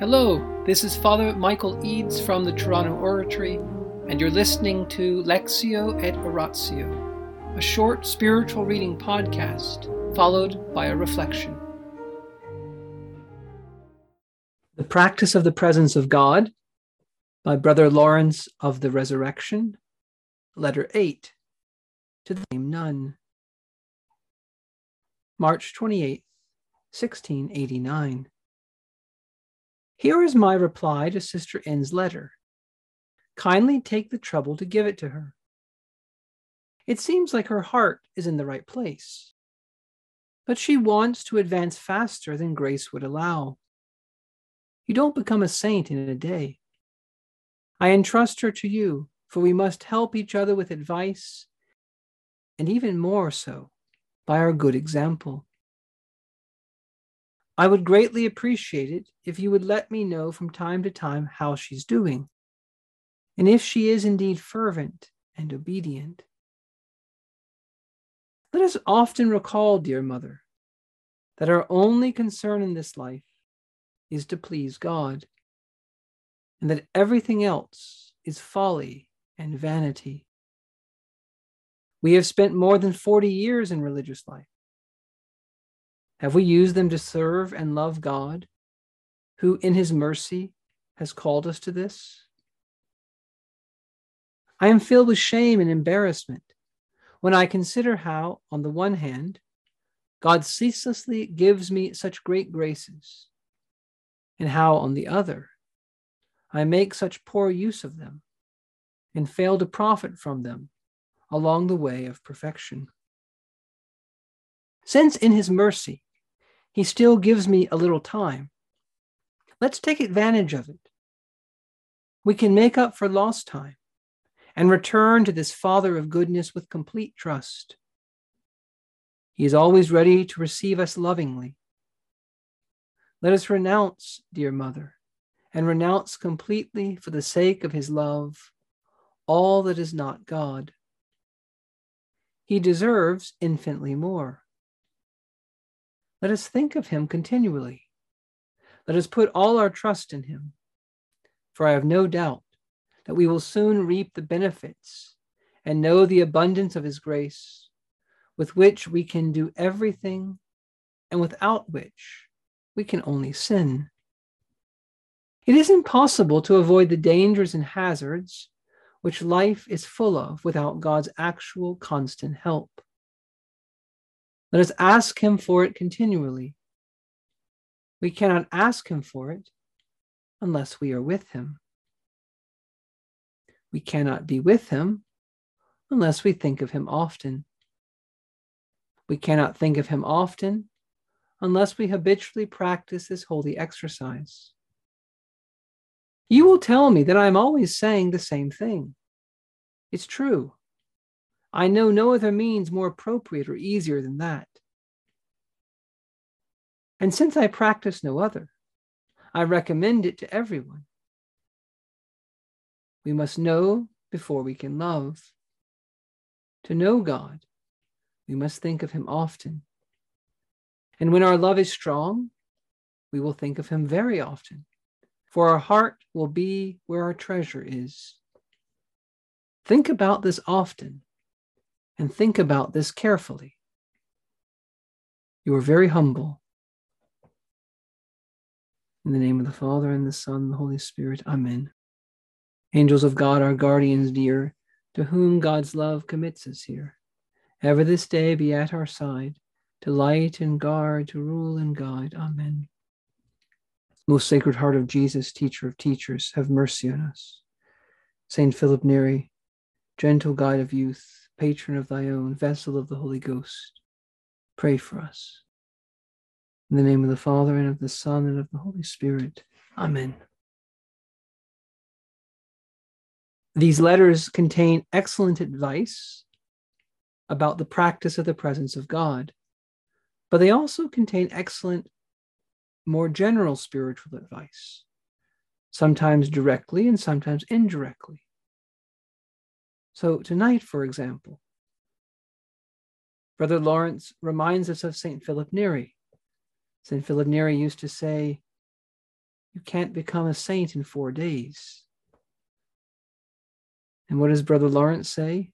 Hello, this is Father Michael Eads from the Toronto Oratory, and you're listening to Lectio et Oratio, a short spiritual reading podcast followed by a reflection. The Practice of the Presence of God by Brother Lawrence of the Resurrection, Letter 8 to the nun. March 28, 1689. Here is my reply to Sister N's letter. Kindly take the trouble to give it to her. It seems like her heart is in the right place, but she wants to advance faster than grace would allow. You don't become a saint in a day. I entrust her to you, for we must help each other with advice, and even more so by our good example. I would greatly appreciate it if you would let me know from time to time how she's doing, and if she is indeed fervent and obedient. Let us often recall, dear mother, that our only concern in this life is to please God, and that everything else is folly and vanity. We have spent more than 40 years in religious life have we used them to serve and love God, who in his mercy has called us to this? I am filled with shame and embarrassment when I consider how, on the one hand, God ceaselessly gives me such great graces, and how, on the other, I make such poor use of them and fail to profit from them along the way of perfection. Since in his mercy he still gives me a little time. Let's take advantage of it. We can make up for lost time and return to this Father of goodness with complete trust. He is always ready to receive us lovingly. Let us renounce, dear Mother, and renounce completely for the sake of his love all that is not God. He deserves infinitely more. Let us think of him continually. Let us put all our trust in him. For I have no doubt that we will soon reap the benefits and know the abundance of his grace, with which we can do everything and without which we can only sin. It is impossible to avoid the dangers and hazards which life is full of without God's actual constant help. Let us ask Him for it continually. We cannot ask Him for it unless we are with Him. We cannot be with Him unless we think of Him often. We cannot think of Him often unless we habitually practice this holy exercise. You will tell me that I am always saying the same thing. It's true. I know no other means more appropriate or easier than that. And since I practice no other, I recommend it to everyone. We must know before we can love. To know God, we must think of Him often. And when our love is strong, we will think of Him very often, for our heart will be where our treasure is. Think about this often and think about this carefully. You are very humble. In the name of the Father, and the Son, and the Holy Spirit. Amen. Angels of God, our guardians dear, to whom God's love commits us here, ever this day be at our side, to light and guard, to rule and guide. Amen. Most Sacred Heart of Jesus, teacher of teachers, have mercy on us. Saint Philip Neri, gentle guide of youth, patron of thy own, vessel of the Holy Ghost, pray for us. In the name of the Father, and of the Son, and of the Holy Spirit. Amen. These letters contain excellent advice about the practice of the presence of God, but they also contain excellent, more general spiritual advice, sometimes directly and sometimes indirectly. So, tonight, for example, Brother Lawrence reminds us of St. Philip Neri. St. Philip Neri used to say, You can't become a saint in four days. And what does Brother Lawrence say?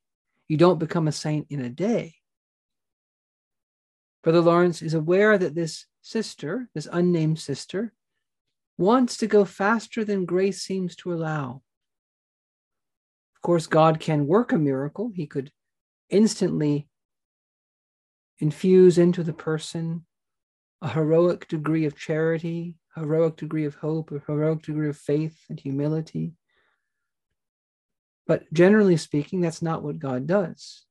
You don't become a saint in a day. Brother Lawrence is aware that this sister, this unnamed sister, wants to go faster than grace seems to allow. Of course, God can work a miracle. He could instantly infuse into the person a heroic degree of charity, a heroic degree of hope, a heroic degree of faith and humility. But generally speaking, that's not what God does.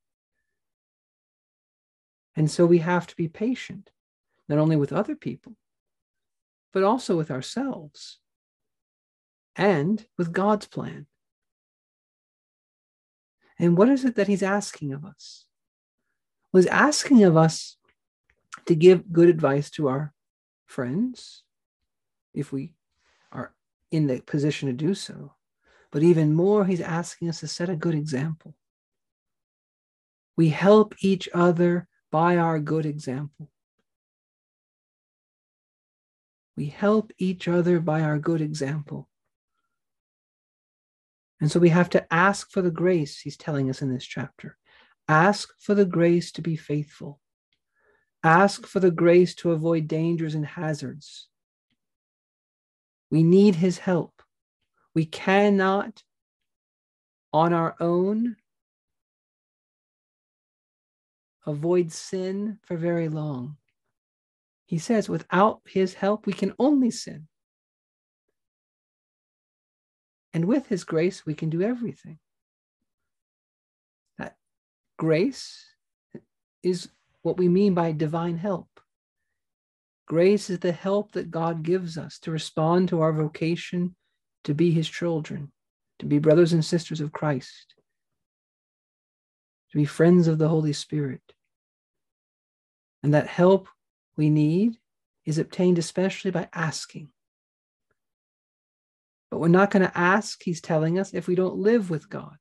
And so we have to be patient, not only with other people, but also with ourselves and with God's plan. And what is it that He's asking of us? Well, He's asking of us to give good advice to our friends, if we are in the position to do so. But even more, he's asking us to set a good example. We help each other by our good example. We help each other by our good example. And so we have to ask for the grace, he's telling us in this chapter. Ask for the grace to be faithful. Ask for the grace to avoid dangers and hazards. We need his help. We cannot, on our own, avoid sin for very long. He says, without his help, we can only sin. And with his grace, we can do everything. That grace is what we mean by divine help. Grace is the help that God gives us to respond to our vocation to be his children, to be brothers and sisters of Christ, to be friends of the Holy Spirit. And that help we need is obtained especially by asking. But we're not going to ask, he's telling us, if we don't live with God.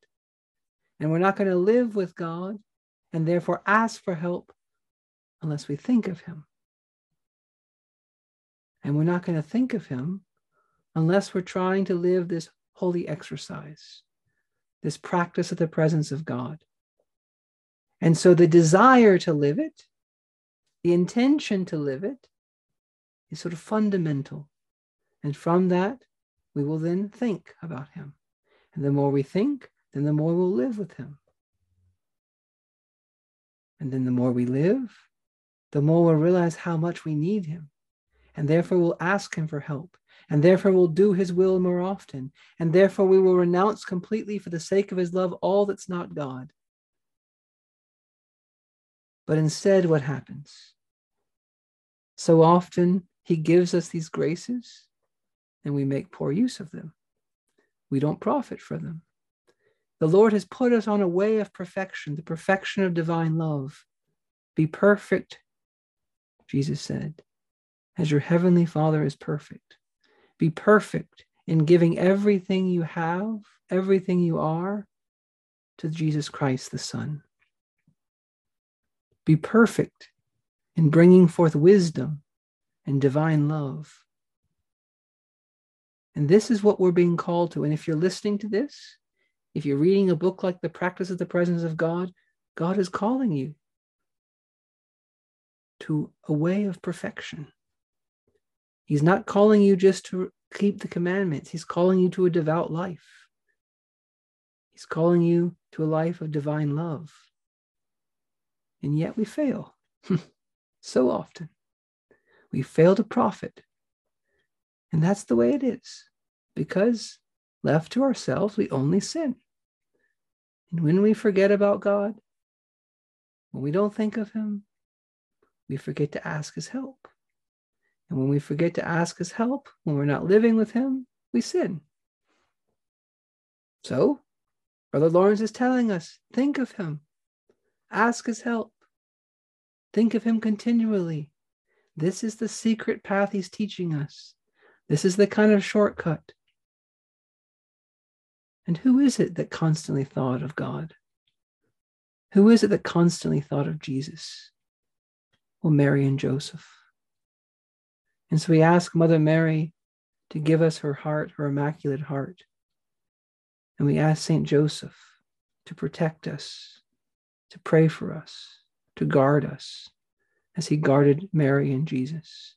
And we're not going to live with God and therefore ask for help unless we think of him. And we're not going to think of him unless we're trying to live this holy exercise, this practice of the presence of God. And so the desire to live it, the intention to live it, is sort of fundamental. And from that, we will then think about him. And the more we think, then the more we'll live with him. And then the more we live, the more we'll realize how much we need him. And therefore we'll ask him for help. And therefore we'll do his will more often. And therefore we will renounce completely for the sake of his love all that's not God. But instead, what happens? So often he gives us these graces and we make poor use of them. We don't profit from them. The Lord has put us on a way of perfection, the perfection of divine love. Be perfect Jesus said, as your heavenly Father is perfect. Be perfect in giving everything you have, everything you are, to Jesus Christ the Son. Be perfect in bringing forth wisdom and divine love. And this is what we're being called to. And if you're listening to this, if you're reading a book like The Practice of the Presence of God, God is calling you to a way of perfection. He's not calling you just to keep the commandments, He's calling you to a devout life. He's calling you to a life of divine love. And yet we fail so often. We fail to profit. And that's the way it is, because left to ourselves, we only sin. And when we forget about God, when we don't think of Him, we forget to ask his help. And when we forget to ask his help, when we're not living with him, we sin. So, Brother Lawrence is telling us think of him, ask his help, think of him continually. This is the secret path he's teaching us. This is the kind of shortcut. And who is it that constantly thought of God? Who is it that constantly thought of Jesus? Well, Mary and Joseph. And so we ask Mother Mary to give us her heart, her immaculate heart. And we ask St. Joseph to protect us, to pray for us, to guard us, as he guarded Mary and Jesus.